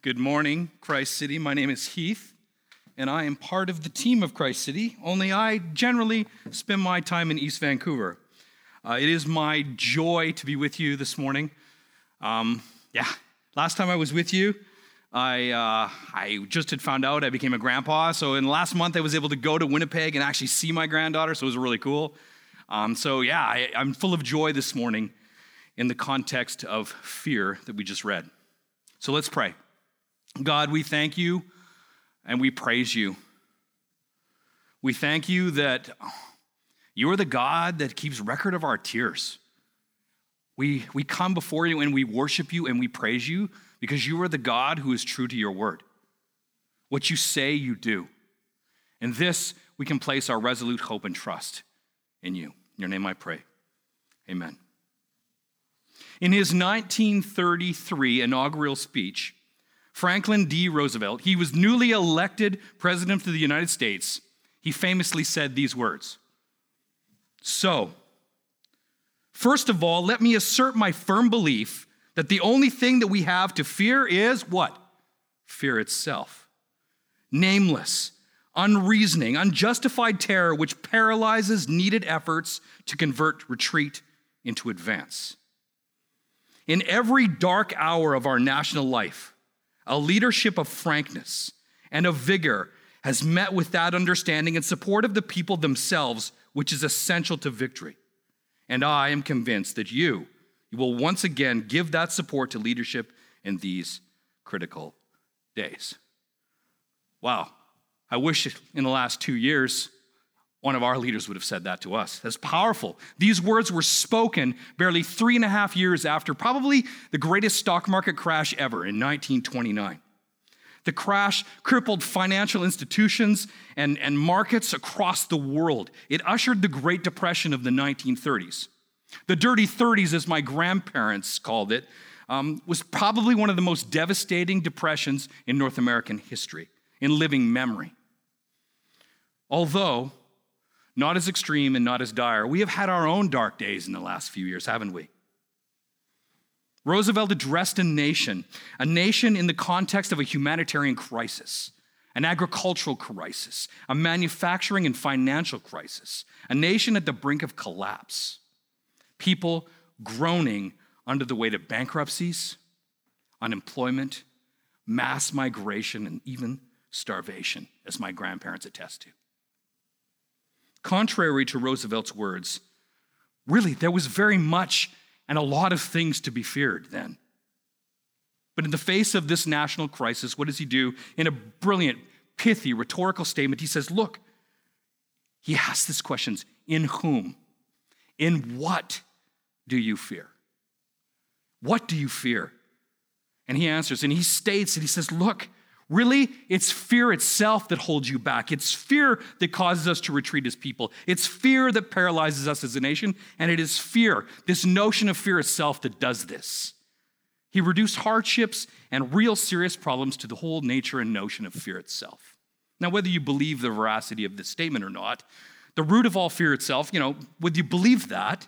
Good morning, Christ City. My name is Heath, and I am part of the team of Christ City, only I generally spend my time in East Vancouver. Uh, it is my joy to be with you this morning. Um, yeah, last time I was with you, I, uh, I just had found out I became a grandpa. So in the last month, I was able to go to Winnipeg and actually see my granddaughter. So it was really cool. Um, so yeah, I, I'm full of joy this morning in the context of fear that we just read. So let's pray. God, we thank you and we praise you. We thank you that you are the God that keeps record of our tears. We, we come before you and we worship you and we praise you because you are the God who is true to your word. What you say, you do. In this, we can place our resolute hope and trust in you. In your name I pray. Amen. In his 1933 inaugural speech, Franklin D. Roosevelt, he was newly elected president of the United States, he famously said these words So, first of all, let me assert my firm belief that the only thing that we have to fear is what? Fear itself. Nameless, unreasoning, unjustified terror which paralyzes needed efforts to convert retreat into advance. In every dark hour of our national life, a leadership of frankness and of vigor has met with that understanding and support of the people themselves, which is essential to victory. And I am convinced that you, you will once again give that support to leadership in these critical days. Wow. I wish in the last two years, one of our leaders would have said that to us. That's powerful. These words were spoken barely three and a half years after probably the greatest stock market crash ever in 1929. The crash crippled financial institutions and, and markets across the world. It ushered the Great Depression of the 1930s. The dirty 30s, as my grandparents called it, um, was probably one of the most devastating depressions in North American history, in living memory. Although not as extreme and not as dire, we have had our own dark days in the last few years, haven't we? Roosevelt addressed a nation, a nation in the context of a humanitarian crisis, an agricultural crisis, a manufacturing and financial crisis, a nation at the brink of collapse people groaning under the weight of bankruptcies, unemployment, mass migration, and even starvation, as my grandparents attest to. Contrary to Roosevelt's words, really, there was very much and a lot of things to be feared then. But in the face of this national crisis, what does he do? In a brilliant, pithy, rhetorical statement, he says, Look, he asks this questions in whom? In what do you fear? What do you fear? And he answers, and he states, and he says, Look, really, it's fear itself that holds you back. It's fear that causes us to retreat as people. It's fear that paralyzes us as a nation, and it is fear, this notion of fear itself, that does this. He reduced hardships and real serious problems to the whole nature and notion of fear itself. Now, whether you believe the veracity of this statement or not, the root of all fear itself, you know, whether you believe that,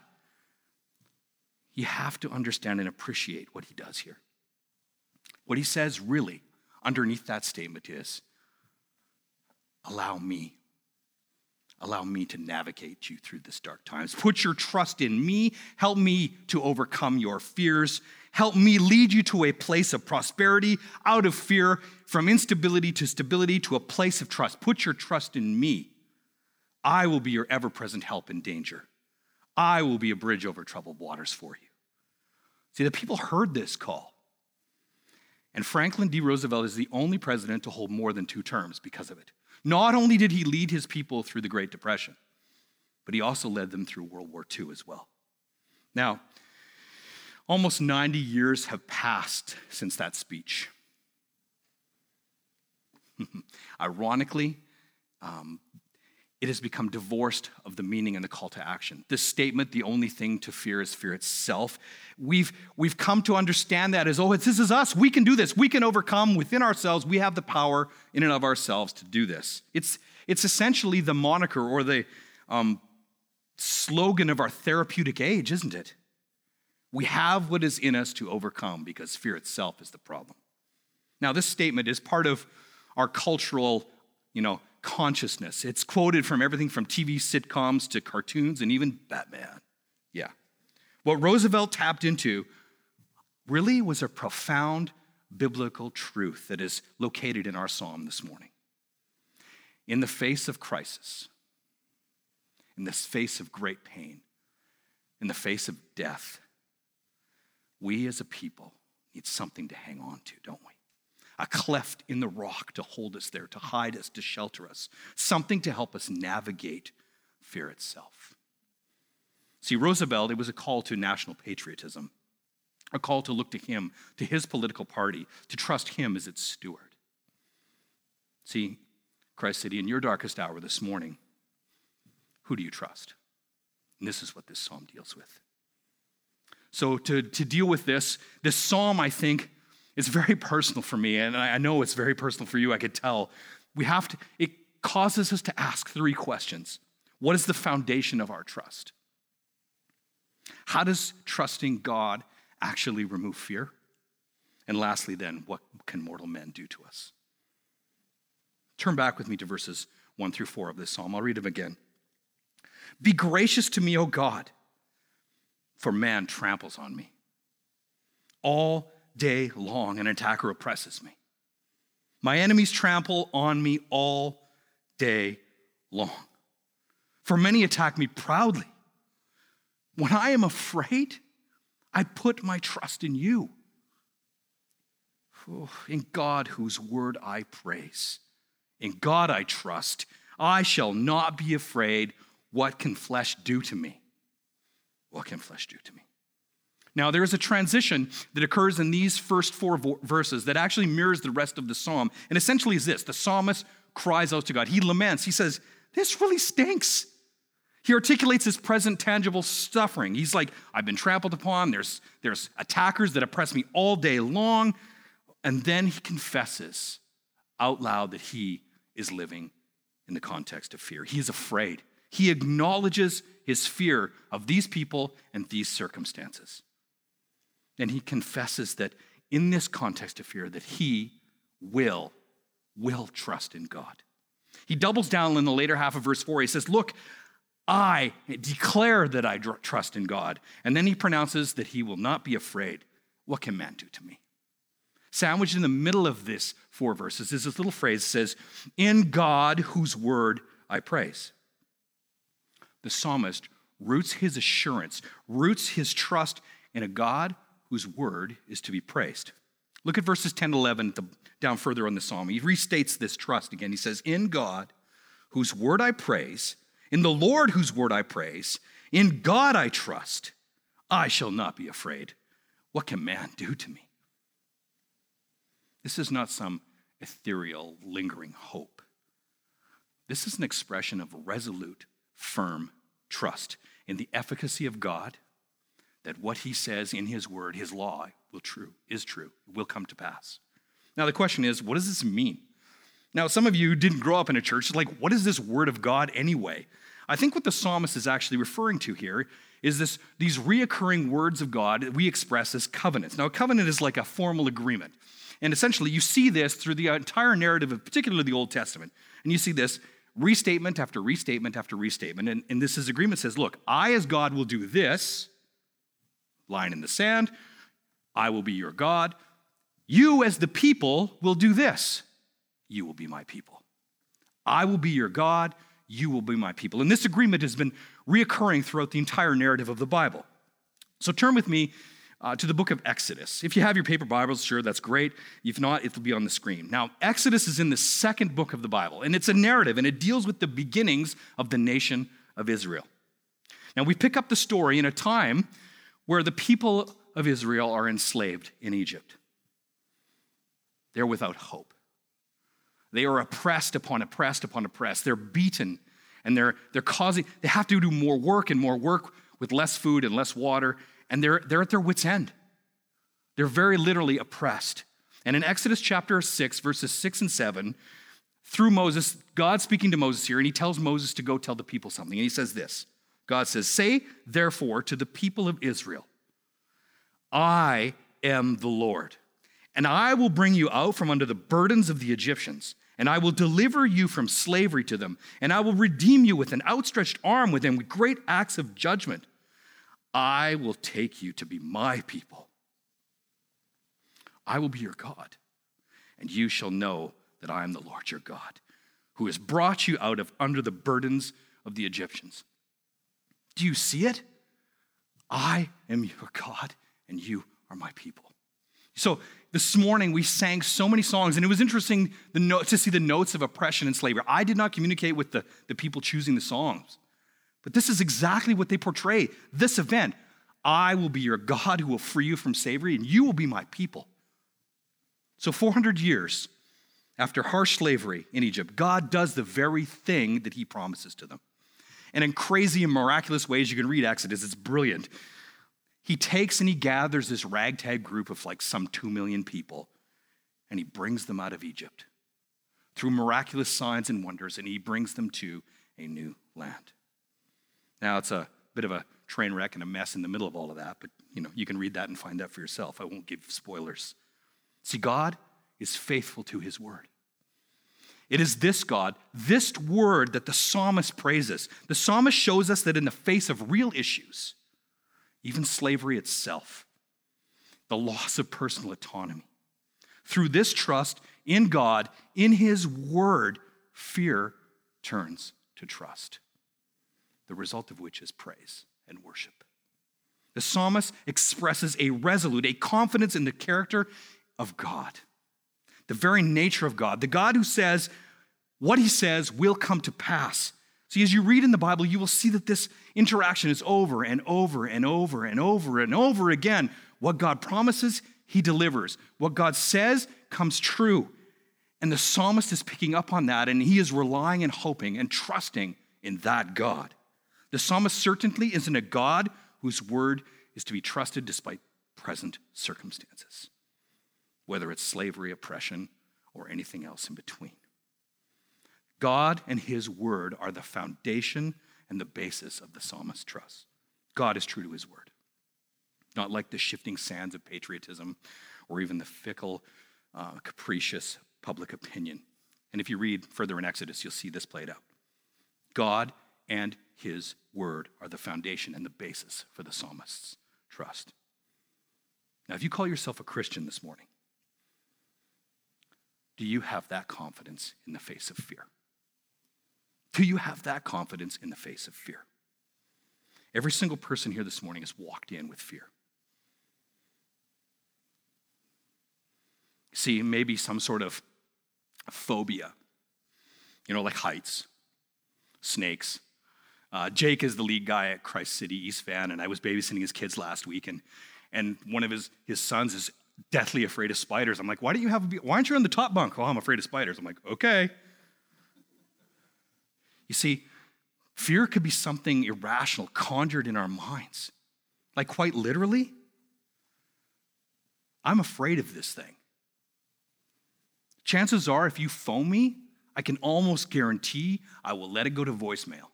you have to understand and appreciate what he does here. What he says really underneath that statement is allow me. Allow me to navigate you through this dark times. Put your trust in me. Help me to overcome your fears. Help me lead you to a place of prosperity, out of fear, from instability to stability to a place of trust. Put your trust in me. I will be your ever present help in danger. I will be a bridge over troubled waters for you. See, the people heard this call. And Franklin D. Roosevelt is the only president to hold more than two terms because of it. Not only did he lead his people through the Great Depression, but he also led them through World War II as well. Now, almost 90 years have passed since that speech. Ironically, um, it has become divorced of the meaning and the call to action. This statement, the only thing to fear is fear itself, we've, we've come to understand that as, oh, this is us. We can do this. We can overcome within ourselves. We have the power in and of ourselves to do this. It's, it's essentially the moniker or the um, slogan of our therapeutic age, isn't it? We have what is in us to overcome because fear itself is the problem. Now, this statement is part of our cultural, you know, consciousness. It's quoted from everything from TV sitcoms to cartoons and even Batman. Yeah. What Roosevelt tapped into really was a profound biblical truth that is located in our psalm this morning. In the face of crisis, in the face of great pain, in the face of death, we as a people need something to hang on to, don't we? A cleft in the rock to hold us there, to hide us, to shelter us, something to help us navigate fear itself. See, Roosevelt, it was a call to national patriotism, a call to look to him, to his political party, to trust him as its steward. See, Christ City, in your darkest hour this morning, who do you trust? And this is what this psalm deals with. So, to, to deal with this, this psalm, I think, is very personal for me, and I know it's very personal for you, I could tell. We have to, it causes us to ask three questions What is the foundation of our trust? How does trusting God actually remove fear? And lastly, then, what can mortal men do to us? Turn back with me to verses 1 through 4 of this psalm. I'll read them again. Be gracious to me, O God for man tramples on me. All day long, an attacker oppresses me. My enemies trample on me all day long. For many attack me proudly. When I am afraid, I put my trust in you. In God, whose word I praise. In God I trust. I shall not be afraid. What can flesh do to me? What can flesh do to me? Now, there is a transition that occurs in these first four verses that actually mirrors the rest of the psalm. And essentially is this the psalmist cries out to God. He laments. He says, This really stinks. He articulates his present tangible suffering. He's like, I've been trampled upon. There's, there's attackers that oppress me all day long. And then he confesses out loud that he is living in the context of fear. He is afraid. He acknowledges his fear of these people and these circumstances. And he confesses that in this context of fear that he will will trust in God. He doubles down in the later half of verse 4. He says, "Look, I declare that I trust in God." And then he pronounces that he will not be afraid. What can man do to me? Sandwiched in the middle of this four verses is this little phrase that says, "In God whose word I praise." the psalmist roots his assurance, roots his trust in a God whose word is to be praised. Look at verses 10 to 11 down further on the psalm. He restates this trust again. He says, In God, whose word I praise, in the Lord, whose word I praise, in God I trust, I shall not be afraid. What can man do to me? This is not some ethereal, lingering hope. This is an expression of resolute firm trust in the efficacy of God, that what he says in his word, his law, will true, is true, will come to pass. Now the question is, what does this mean? Now, some of you didn't grow up in a church, like, what is this word of God anyway? I think what the psalmist is actually referring to here is this these reoccurring words of God that we express as covenants. Now, a covenant is like a formal agreement. And essentially, you see this through the entire narrative of particularly the Old Testament. And you see this restatement after restatement after restatement. And, and this is agreement says, look, I as God will do this, line in the sand, I will be your God. You as the people will do this. You will be my people. I will be your God. You will be my people. And this agreement has been reoccurring throughout the entire narrative of the Bible. So turn with me uh, to the book of Exodus. If you have your paper Bibles, sure, that's great. If not, it'll be on the screen. Now, Exodus is in the second book of the Bible, and it's a narrative, and it deals with the beginnings of the nation of Israel. Now, we pick up the story in a time where the people of Israel are enslaved in Egypt. They're without hope. They are oppressed upon oppressed upon oppressed. They're beaten and they're, they're causing, they have to do more work and more work with less food and less water and they're, they're at their wits' end. They're very literally oppressed. And in Exodus chapter 6, verses 6 and 7, through Moses, God speaking to Moses here, and he tells Moses to go tell the people something. And he says this God says, Say therefore to the people of Israel, I am the Lord, And I will bring you out from under the burdens of the Egyptians, and I will deliver you from slavery to them, and I will redeem you with an outstretched arm with them with great acts of judgment. I will take you to be my people. I will be your God, and you shall know that I am the Lord your God, who has brought you out of under the burdens of the Egyptians. Do you see it? I am your God, and you are my people. So this morning we sang so many songs, and it was interesting to see the notes of oppression and slavery. I did not communicate with the, the people choosing the songs, but this is exactly what they portray this event. I will be your God who will free you from slavery, and you will be my people. So, 400 years after harsh slavery in Egypt, God does the very thing that he promises to them. And in crazy and miraculous ways, you can read Exodus, it's brilliant. He takes and he gathers this ragtag group of like some two million people and he brings them out of Egypt through miraculous signs and wonders and he brings them to a new land. Now, it's a bit of a train wreck and a mess in the middle of all of that, but you know, you can read that and find that for yourself. I won't give spoilers. See, God is faithful to his word. It is this God, this word that the psalmist praises. The psalmist shows us that in the face of real issues, even slavery itself, the loss of personal autonomy, through this trust in God, in His word, fear turns to trust, the result of which is praise and worship. The psalmist expresses a resolute, a confidence in the character of God the very nature of God, the God who says what he says will come to pass. See, as you read in the Bible, you will see that this interaction is over and over and over and over and over again. What God promises, he delivers. What God says comes true. And the psalmist is picking up on that, and he is relying and hoping and trusting in that God. The psalmist certainly isn't a God whose word is to be trusted despite present circumstances whether it's slavery, oppression, or anything else in between. God and His Word are the foundation and the basis of the psalmist's trust. God is true to His Word, not like the shifting sands of patriotism or even the fickle, uh, capricious public opinion. And if you read further in Exodus, you'll see this played out. God and His Word are the foundation and the basis for the psalmist's trust. Now, if you call yourself a Christian this morning, do you have that confidence in the face of fear? Do you have that confidence in the face of fear? Every single person here this morning has walked in with fear. See, maybe some sort of phobia, you know, like heights, snakes. Uh, Jake is the lead guy at Christ City East Van, and I was babysitting his kids last week, and, and one of his, his sons is deathly afraid of spiders. I'm like, why don't you have a, why aren't you in the top bunk? Oh, I'm afraid of spiders. I'm like, okay. You see, fear could be something irrational, conjured in our minds. Like, quite literally, I'm afraid of this thing. Chances are, if you phone me, I can almost guarantee I will let it go to voicemail.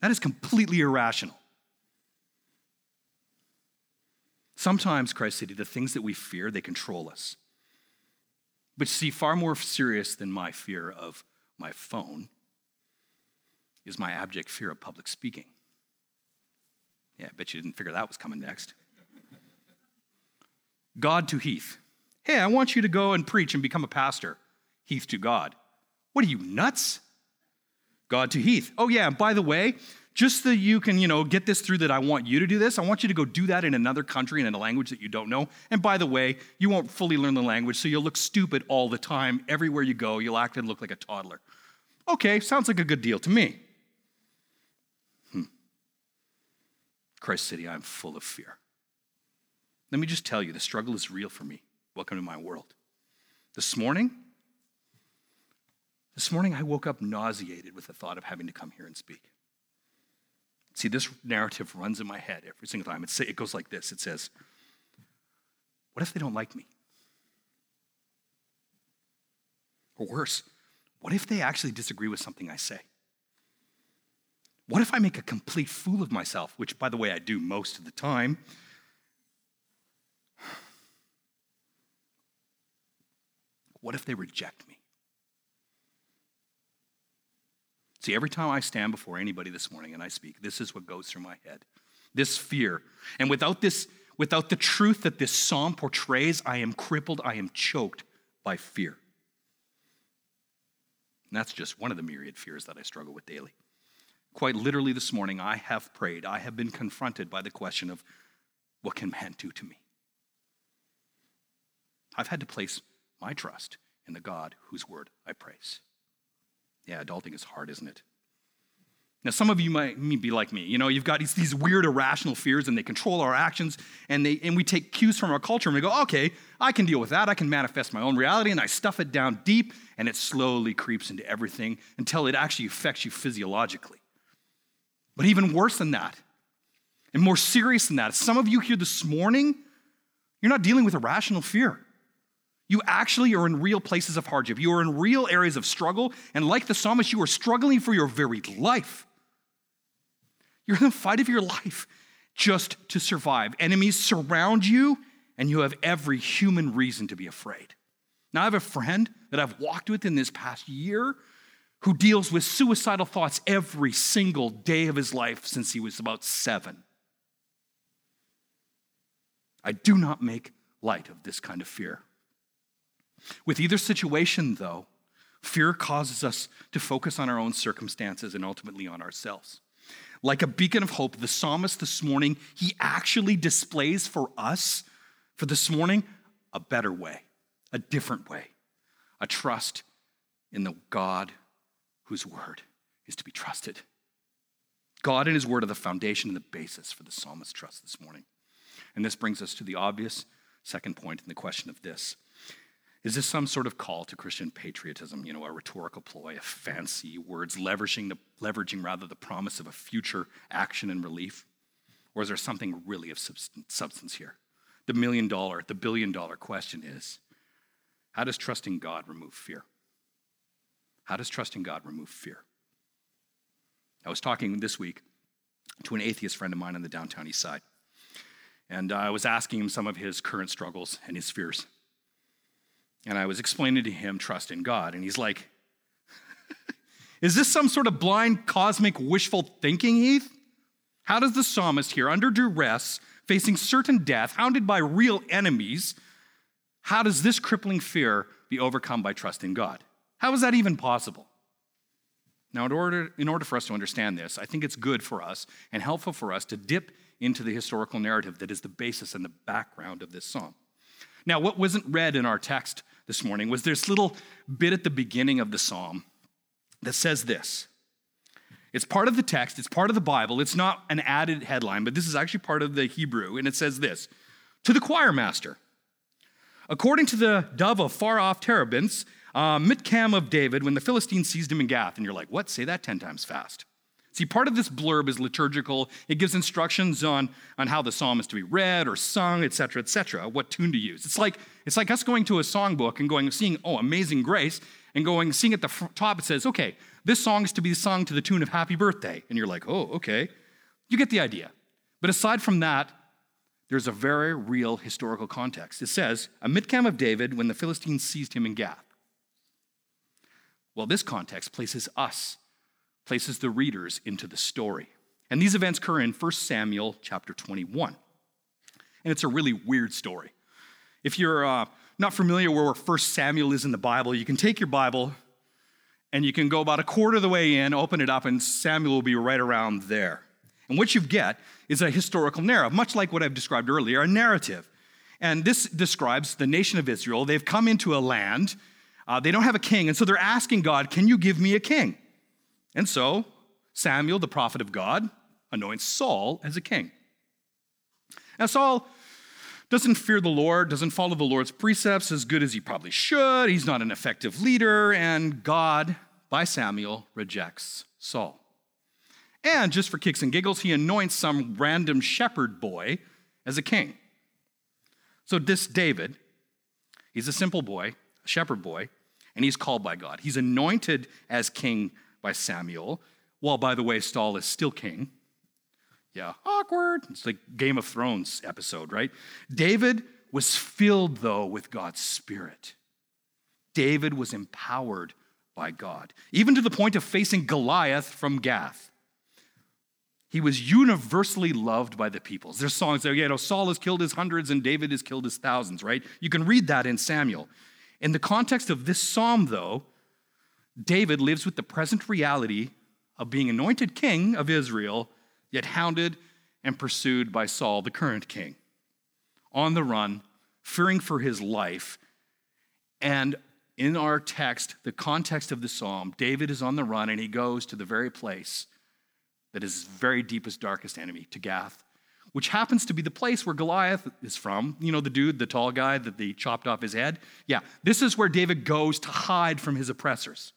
That is completely irrational. Sometimes, Christ City, the things that we fear, they control us. But see, far more serious than my fear of my phone is my abject fear of public speaking. Yeah, I bet you didn't figure that was coming next. God to Heath. Hey, I want you to go and preach and become a pastor. Heath to God. What are you, nuts? God to Heath. Oh, yeah, and by the way, just so you can, you know, get this through that I want you to do this, I want you to go do that in another country and in a language that you don't know. And by the way, you won't fully learn the language, so you'll look stupid all the time. Everywhere you go, you'll act and look like a toddler. Okay, sounds like a good deal to me. Hmm. Christ City, I'm full of fear. Let me just tell you, the struggle is real for me. Welcome to my world. This morning, this morning I woke up nauseated with the thought of having to come here and speak. See, this narrative runs in my head every single time. It's, it goes like this it says, What if they don't like me? Or worse, what if they actually disagree with something I say? What if I make a complete fool of myself, which, by the way, I do most of the time? What if they reject me? See, every time I stand before anybody this morning and I speak, this is what goes through my head. This fear. And without this, without the truth that this psalm portrays, I am crippled, I am choked by fear. And that's just one of the myriad fears that I struggle with daily. Quite literally this morning, I have prayed, I have been confronted by the question of what can man do to me? I've had to place my trust in the God whose word I praise. Yeah, adulting is hard, isn't it? Now, some of you might be like me. You know, you've got these, weird irrational fears and they control our actions, and, they, and we take cues from our culture and we go, okay, I can deal with that. I can manifest my own reality, and I stuff it down deep, and it slowly creeps into everything until it actually affects you physiologically. But even worse than that, and more serious than that, some of you here this morning, you're not dealing with irrational fear. You actually are in real places of hardship. You are in real areas of struggle. And like the psalmist, you are struggling for your very life. You're in the fight of your life just to survive. Enemies surround you, and you have every human reason to be afraid. Now, I have a friend that I've walked with in this past year who deals with suicidal thoughts every single day of his life since he was about seven. I do not make light of this kind of fear. With either situation, though, fear causes us to focus on our own circumstances and ultimately on ourselves. Like a beacon of hope, the psalmist this morning, he actually displays for us, for this morning, a better way, a different way, a trust in the God whose word is to be trusted. God and his word are the foundation and the basis for the psalmist's trust this morning. And this brings us to the obvious second point in the question of this is this some sort of call to Christian patriotism, you know, a rhetorical ploy, a fancy words, leveraging, the, leveraging rather the promise of a future action and relief? Or is there something really of substance here? The million dollar, the billion dollar question is how does trusting God remove fear? How does trusting God remove fear? I was talking this week to an atheist friend of mine on the downtown east side, and I was asking him some of his current struggles and his fears. And I was explaining to him trust in God. And he's like, Is this some sort of blind cosmic wishful thinking, Heath? How does the psalmist here, under duress, facing certain death, hounded by real enemies, how does this crippling fear be overcome by trust in God? How is that even possible? Now, in order, in order for us to understand this, I think it's good for us and helpful for us to dip into the historical narrative that is the basis and the background of this psalm. Now, what wasn't read in our text this morning was this little bit at the beginning of the psalm that says this. It's part of the text, it's part of the Bible. It's not an added headline, but this is actually part of the Hebrew, and it says this To the choir master, according to the dove of far off terebinths, uh, of David, when the Philistines seized him in Gath. And you're like, what? Say that 10 times fast. See, part of this blurb is liturgical. It gives instructions on, on how the psalm is to be read or sung, etc., etc., what tune to use. It's like, it's like us going to a songbook and going, seeing, oh, Amazing Grace, and going, seeing at the top, it says, okay, this song is to be sung to the tune of Happy Birthday. And you're like, oh, okay. You get the idea. But aside from that, there's a very real historical context. It says, a Miktam of David when the Philistines seized him in Gath. Well, this context places us places the readers into the story. And these events occur in 1 Samuel chapter 21. And it's a really weird story. If you're uh, not familiar where First Samuel is in the Bible, you can take your Bible and you can go about a quarter of the way in, open it up, and Samuel will be right around there. And what you get is a historical narrative, much like what I've described earlier, a narrative. And this describes the nation of Israel. They've come into a land, uh, they don't have a king, and so they're asking God, Can you give me a king? And so Samuel, the prophet of God, anoints Saul as a king. Now, Saul doesn't fear the Lord, doesn't follow the Lord's precepts as good as he probably should. He's not an effective leader, and God, by Samuel, rejects Saul. And just for kicks and giggles, he anoints some random shepherd boy as a king. So, this David, he's a simple boy, a shepherd boy, and he's called by God. He's anointed as king by Samuel, while, by the way, Saul is still king. Yeah, awkward. It's like Game of Thrones episode, right? David was filled, though, with God's Spirit. David was empowered by God, even to the point of facing Goliath from Gath. He was universally loved by the peoples. There's songs that, you know, Saul has killed his hundreds and David has killed his thousands, right? You can read that in Samuel. In the context of this psalm, though, David lives with the present reality of being anointed king of Israel, yet hounded and pursued by Saul, the current king, on the run, fearing for his life. And in our text, the context of the psalm, David is on the run and he goes to the very place that is his very deepest, darkest enemy, to Gath, which happens to be the place where Goliath is from. You know, the dude, the tall guy that they chopped off his head? Yeah, this is where David goes to hide from his oppressors.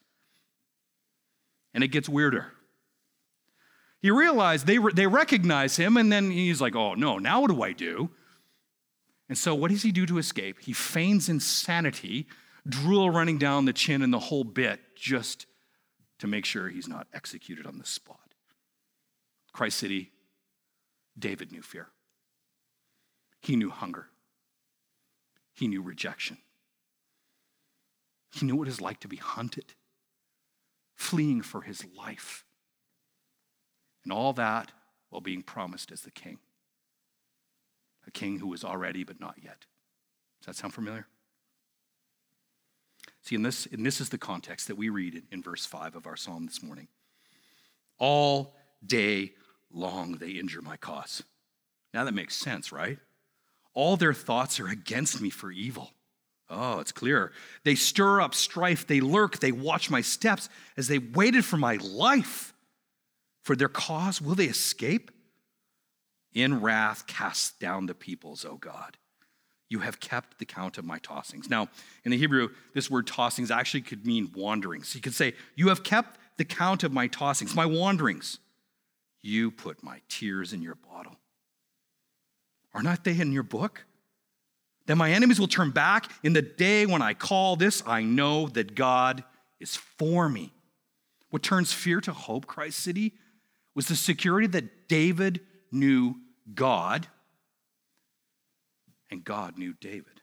And it gets weirder. He realized they, they recognize him, and then he's like, oh no, now what do I do? And so, what does he do to escape? He feigns insanity, drool running down the chin and the whole bit, just to make sure he's not executed on the spot. Christ City, David knew fear. He knew hunger. He knew rejection. He knew what it was like to be hunted, fleeing for his life. And all that while being promised as the king. A king who was already but not yet. Does that sound familiar? See, in this, and this is the context that we read in verse 5 of our psalm this morning. All day long they injure my cause. Now that makes sense, right? All their thoughts are against me for evil. Oh, it's clear. They stir up strife, they lurk, they watch my steps as they waited for my life. For their cause, will they escape? In wrath, cast down the peoples, O God. You have kept the count of my tossings. Now, in the Hebrew, this word tossings actually could mean wanderings. You could say, You have kept the count of my tossings, my wanderings. You put my tears in your bottle. Are not they in your book? Then my enemies will turn back. In the day when I call this, I know that God is for me. What turns fear to hope, Christ City, was the security that David knew God and God knew David.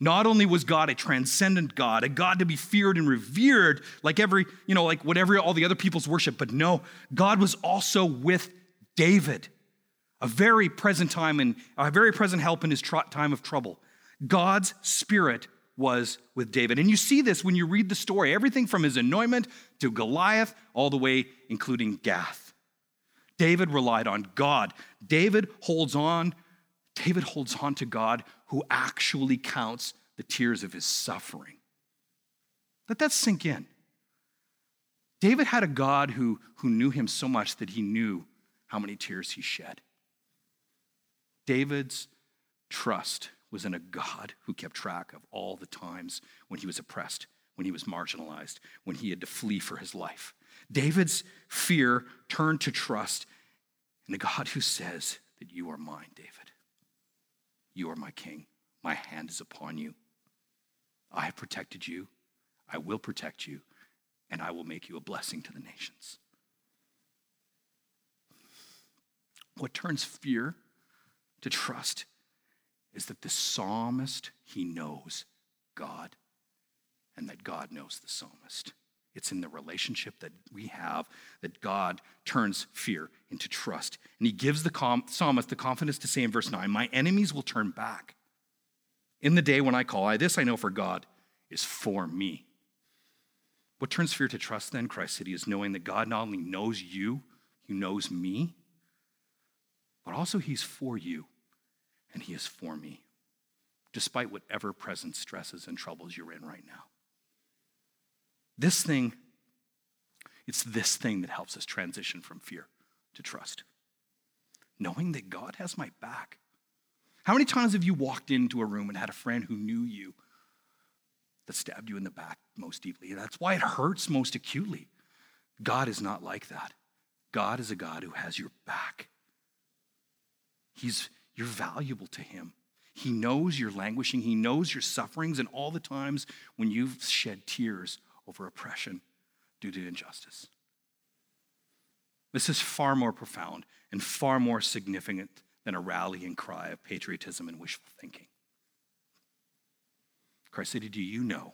Not only was God a transcendent God, a God to be feared and revered like every, you know, like whatever all the other people's worship, but no, God was also with David, a very present time and a very present help in his tr- time of trouble. God's spirit was with David. And you see this when you read the story, everything from his anointment to Goliath, all the way including Gath. David relied on God. David holds on David holds on to God who actually counts the tears of his suffering. Let that sink in. David had a God who, who knew him so much that he knew how many tears he shed. David's trust was in a God who kept track of all the times when he was oppressed, when he was marginalized, when he had to flee for his life. David's fear turned to trust in a God who says that you are mine, David. You are my king. My hand is upon you. I have protected you. I will protect you. And I will make you a blessing to the nations. What turns fear to trust is that the psalmist, he knows God and that God knows the psalmist. It's in the relationship that we have that God turns fear into trust. And he gives the psalmist the confidence to say in verse 9, My enemies will turn back. In the day when I call, I this I know for God is for me. What turns fear to trust then, Christ City, is knowing that God not only knows you, he knows me, but also he's for you and he is for me, despite whatever present stresses and troubles you're in right now. This thing, it's this thing that helps us transition from fear to trust. Knowing that God has my back. How many times have you walked into a room and had a friend who knew you that stabbed you in the back most deeply? That's why it hurts most acutely. God is not like that. God is a God who has your back. He's you're valuable to him. He knows your languishing, he knows your sufferings and all the times when you've shed tears over oppression due to injustice. This is far more profound and far more significant than a rallying cry of patriotism and wishful thinking. Christ City, do you know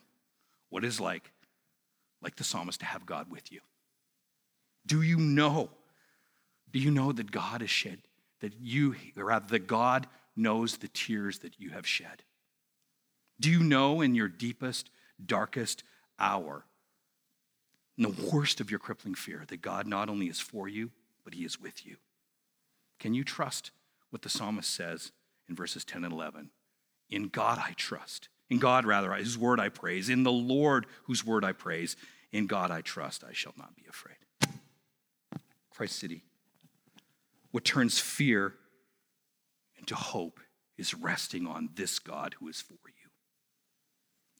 what it's like, like the psalmist, to have God with you? Do you know? Do you know that God has shed, that you, rather, that God knows the tears that you have shed? Do you know in your deepest, darkest hour, in the worst of your crippling fear, that God not only is for you, but He is with you? Can you trust what the psalmist says in verses 10 and 11? In God I trust. In God, rather, His word I praise. In the Lord, whose word I praise. In God I trust. I shall not be afraid. Christ City. What turns fear into hope is resting on this God who is for you.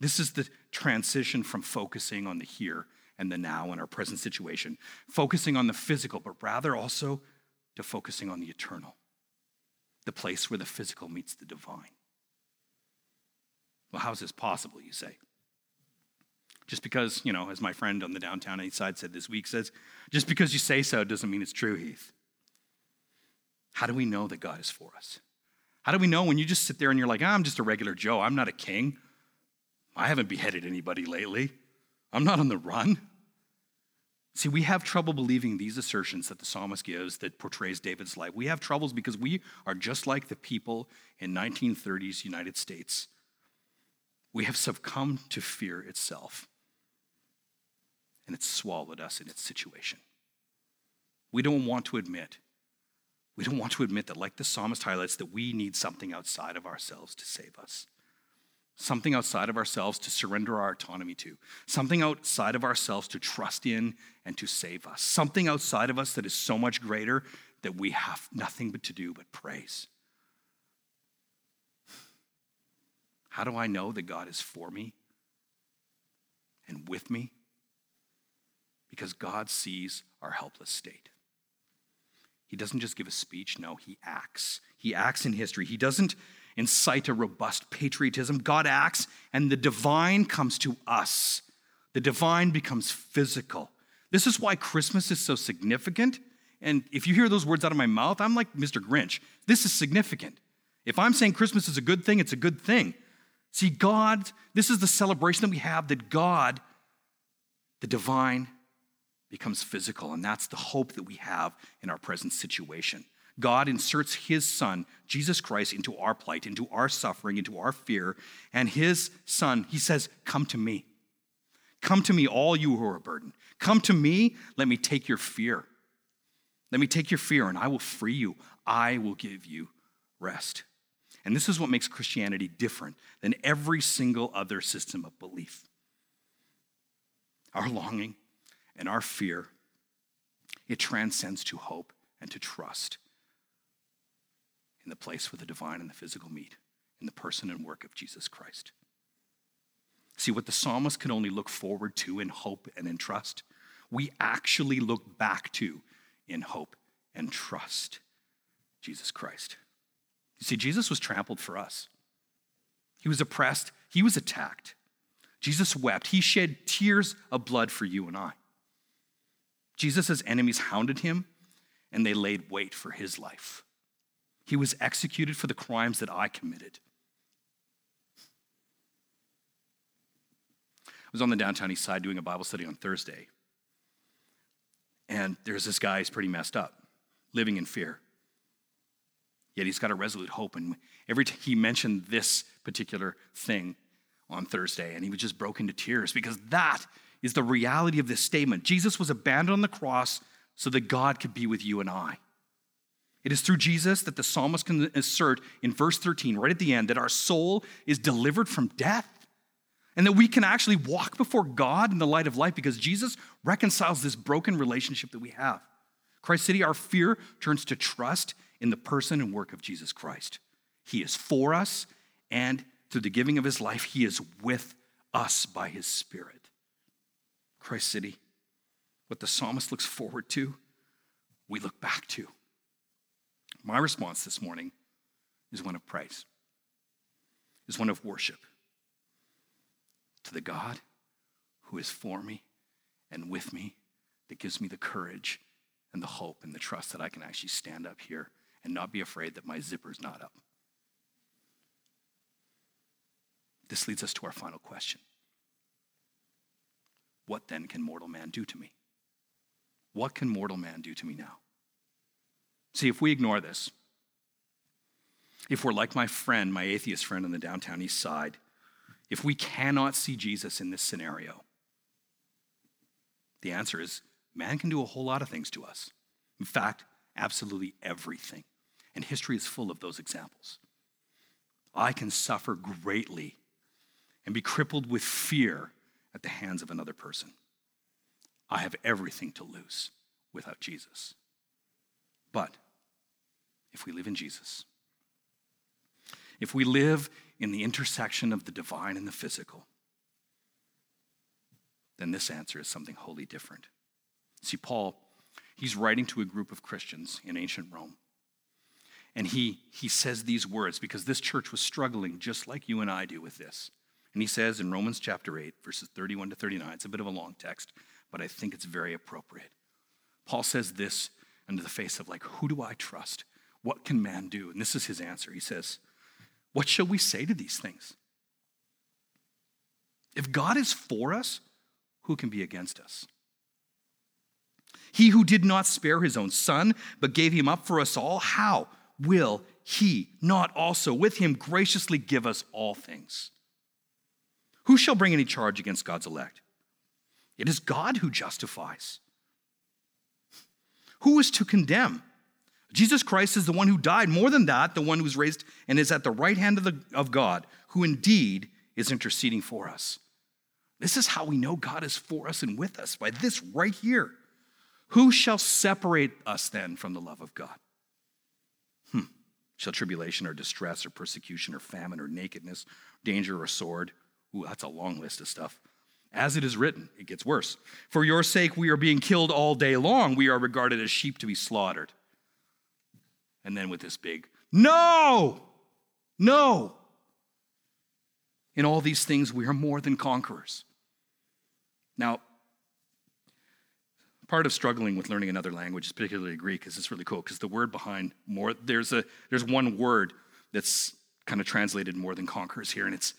This is the transition from focusing on the here and the now in our present situation, focusing on the physical, but rather also to focusing on the eternal, the place where the physical meets the divine. Well, how is this possible, you say? Just because, you know, as my friend on the downtown east side said this week, says, just because you say so doesn't mean it's true, Heath. How do we know that God is for us? How do we know when you just sit there and you're like, ah, I'm just a regular Joe, I'm not a king? I haven't beheaded anybody lately. I'm not on the run. See, we have trouble believing these assertions that the psalmist gives that portrays David's life. We have troubles because we are just like the people in 1930s United States. We have succumbed to fear itself, and it's swallowed us in its situation. We don't want to admit, we don't want to admit that, like the psalmist highlights, that we need something outside of ourselves to save us something outside of ourselves to surrender our autonomy to, something outside of ourselves to trust in and to save us, something outside of us that is so much greater that we have nothing but to do but praise. How do I know that God is for me and with me? Because God sees our helpless state. He doesn't just give a speech, no, he acts. He acts in history. He doesn't incite a robust patriotism. God acts, and the divine comes to us. The divine becomes physical. This is why Christmas is so significant. And if you hear those words out of my mouth, I'm like Mr. Grinch. This is significant. If I'm saying Christmas is a good thing, it's a good thing. See, God, this is the celebration that we have that God, the divine, becomes physical. And that's the hope that we have in our present situation. God inserts his son, Jesus Christ, into our plight, into our suffering, into our fear. And his son, he says, Come to me. Come to me, all you who are burdened. Come to me, let me take your fear. Let me take your fear, and I will free you. I will give you rest. And this is what makes Christianity different than every single other system of belief. Our longing and our fear, it transcends to hope and to trust in the place where the divine and the physical meet, in the person and work of Jesus Christ. See, what the psalmist can only look forward to in hope and in trust, we actually look back to in hope and trust Jesus Christ. You see, Jesus was trampled for us, he was oppressed, he was attacked. Jesus wept, he shed tears of blood for you and I. Jesus' enemies hounded him, and they laid wait for his life. He was executed for the crimes that I committed. I was on the downtown east side doing a Bible study on Thursday. And there's this guy, he's pretty messed up, living in fear. Yet he's got a resolute hope. And every time he mentioned this particular thing on Thursday, and he was just broken to tears because that is the reality of this statement. Jesus was abandoned on the cross so that God could be with you and I. It is through Jesus that the psalmist can assert in verse 13, right at the end, that our soul is delivered from death and that we can actually walk before God in the light of life because Jesus reconciles this broken relationship that we have. Christ City, our fear turns to trust in the person and work of Jesus Christ. He is for us, and through the giving of his life, he is with us by his Spirit. Christ City, what the psalmist looks forward to, we look back to. My response this morning is one of praise, is one of worship to the God who is for me and with me, that gives me the courage and the hope and the trust that I can actually stand up here and not be afraid that my zipper's not up. this leads us to our final question What then can mortal man do to me? What can mortal man do to me now? See, if we ignore this, if we're like my friend, my atheist friend on the downtown east side, if we cannot see Jesus in this scenario, the answer is man can do a whole lot of things to us. In fact, absolutely everything. And history is full of those examples. I can suffer greatly and be crippled with fear at the hands of another person. I have everything to lose without Jesus. But if we live in Jesus, if we live in the intersection of the divine and the physical, then this answer is something wholly different. See, Paul, he's writing to a group of Christians in ancient Rome. And he, he says these words because this church was struggling just like you and I do with this. And he says in Romans chapter 8, verses 31 to 39, it's a bit of a long text, but I think it's very appropriate. Paul says this under the face of, like, who do I trust? What can man do? And this is his answer. He says, What shall we say to these things? If God is for us, who can be against us? He who did not spare his own son, but gave him up for us all, how will he not also with him graciously give us all things? Who shall bring any charge against God's elect? It is God who justifies. Who is to condemn? Jesus Christ is the one who died. More than that, the one who was raised and is at the right hand of, the, of God, who indeed is interceding for us. This is how we know God is for us and with us, by this right here. Who shall separate us then from the love of God? Hmm. Shall tribulation or distress or persecution or famine or nakedness, danger or sword? Ooh, that's a long list of stuff. As it is written, it gets worse. For your sake, we are being killed all day long. We are regarded as sheep to be slaughtered. And then with this big, no, no. In all these things, we are more than conquerors. Now, part of struggling with learning another language, particularly Greek, is it's really cool because the word behind more, there's, a, there's one word that's kind of translated more than conquerors here, and it's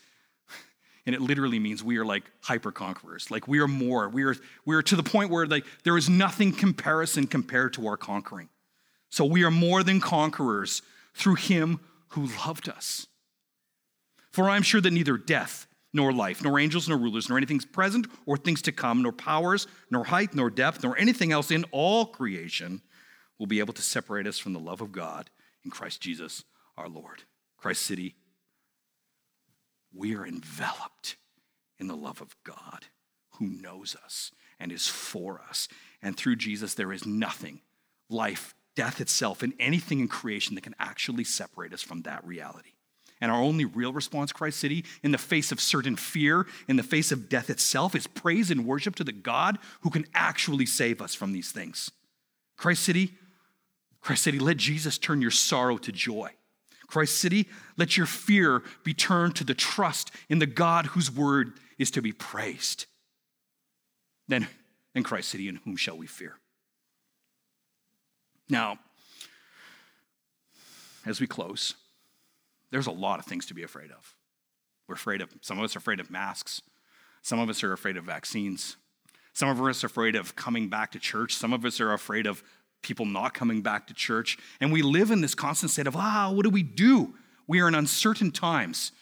and it literally means we are like hyper conquerors like we are more. We are we are to the point where like there is nothing comparison compared to our conquering. So we are more than conquerors through him who loved us. For i am sure that neither death nor life nor angels nor rulers nor anything present or things to come nor powers nor height nor depth nor anything else in all creation will be able to separate us from the love of god in christ jesus our lord. Christ city we are enveloped in the love of God who knows us and is for us. And through Jesus, there is nothing, life, death itself, and anything in creation that can actually separate us from that reality. And our only real response, Christ City, in the face of certain fear, in the face of death itself, is praise and worship to the God who can actually save us from these things. Christ City, Christ City, let Jesus turn your sorrow to joy. Christ City, let your fear be turned to the trust in the God whose word is to be praised. Then, in Christ City, in whom shall we fear? Now, as we close, there's a lot of things to be afraid of. We're afraid of, some of us are afraid of masks. Some of us are afraid of vaccines. Some of us are afraid of coming back to church. Some of us are afraid of people not coming back to church. And we live in this constant state of, ah, what do we do? We are in uncertain times.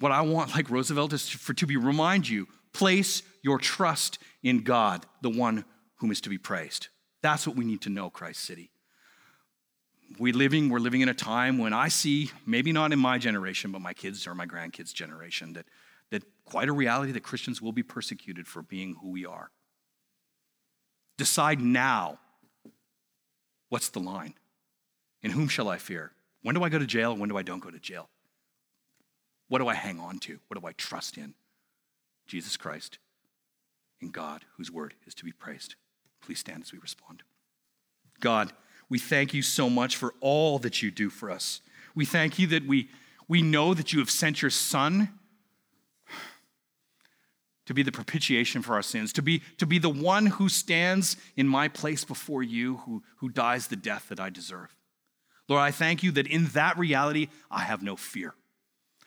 What I want, like Roosevelt, is for to be remind you, place your trust in God, the one whom is to be praised. That's what we need to know, Christ City. We living, we're living in a time when I see, maybe not in my generation, but my kids or my grandkids' generation, that, that quite a reality that Christians will be persecuted for being who we are. Decide now What's the line? In whom shall I fear? When do I go to jail? When do I don't go to jail? What do I hang on to? What do I trust in? Jesus Christ, in God, whose word is to be praised. Please stand as we respond. God, we thank you so much for all that you do for us. We thank you that we, we know that you have sent your Son to be the propitiation for our sins, to be, to be the one who stands in my place before you, who, who dies the death that I deserve. Lord, I thank you that in that reality, I have no fear.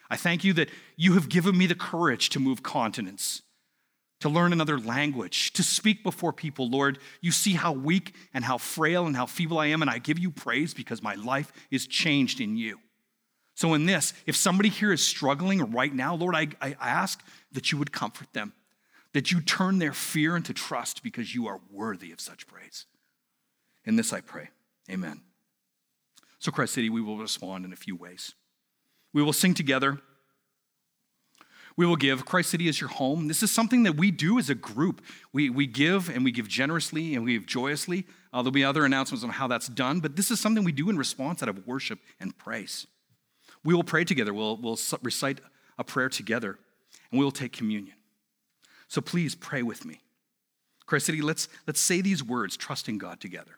I thank you that you have given me the courage to move continents, to learn another language, to speak before people. Lord, you see how weak and how frail and how feeble I am, and I give you praise because my life is changed in you. So, in this, if somebody here is struggling right now, Lord, I, I ask that you would comfort them, that you turn their fear into trust because you are worthy of such praise. In this I pray. Amen. So, Christ City, we will respond in a few ways. We will sing together. We will give. Christ City is your home. This is something that we do as a group. We, we give and we give generously and we give joyously. Uh, there'll be other announcements on how that's done, but this is something we do in response out of worship and praise. We will pray together. We'll, we'll recite a prayer together and we will take communion. So please pray with me. Christ City, let's, let's say these words, trusting God together.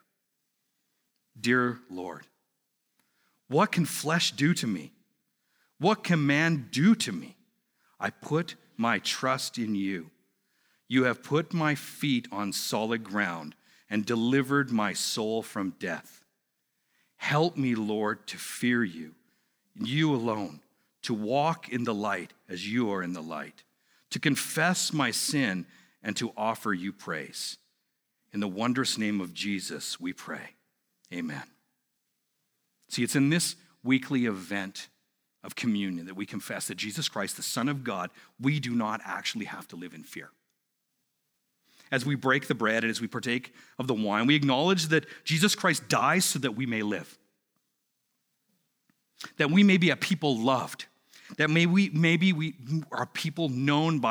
Dear Lord, what can flesh do to me? What can man do to me? I put my trust in you. You have put my feet on solid ground and delivered my soul from death. Help me, Lord, to fear you, you alone, to walk in the light as you are in the light, to confess my sin and to offer you praise. In the wondrous name of Jesus, we pray. Amen. See, it's in this weekly event of communion that we confess that Jesus Christ, the Son of God, we do not actually have to live in fear. As we break the bread and as we partake of the wine, we acknowledge that Jesus Christ dies so that we may live, that we may be a people loved, that may we, maybe we are people known by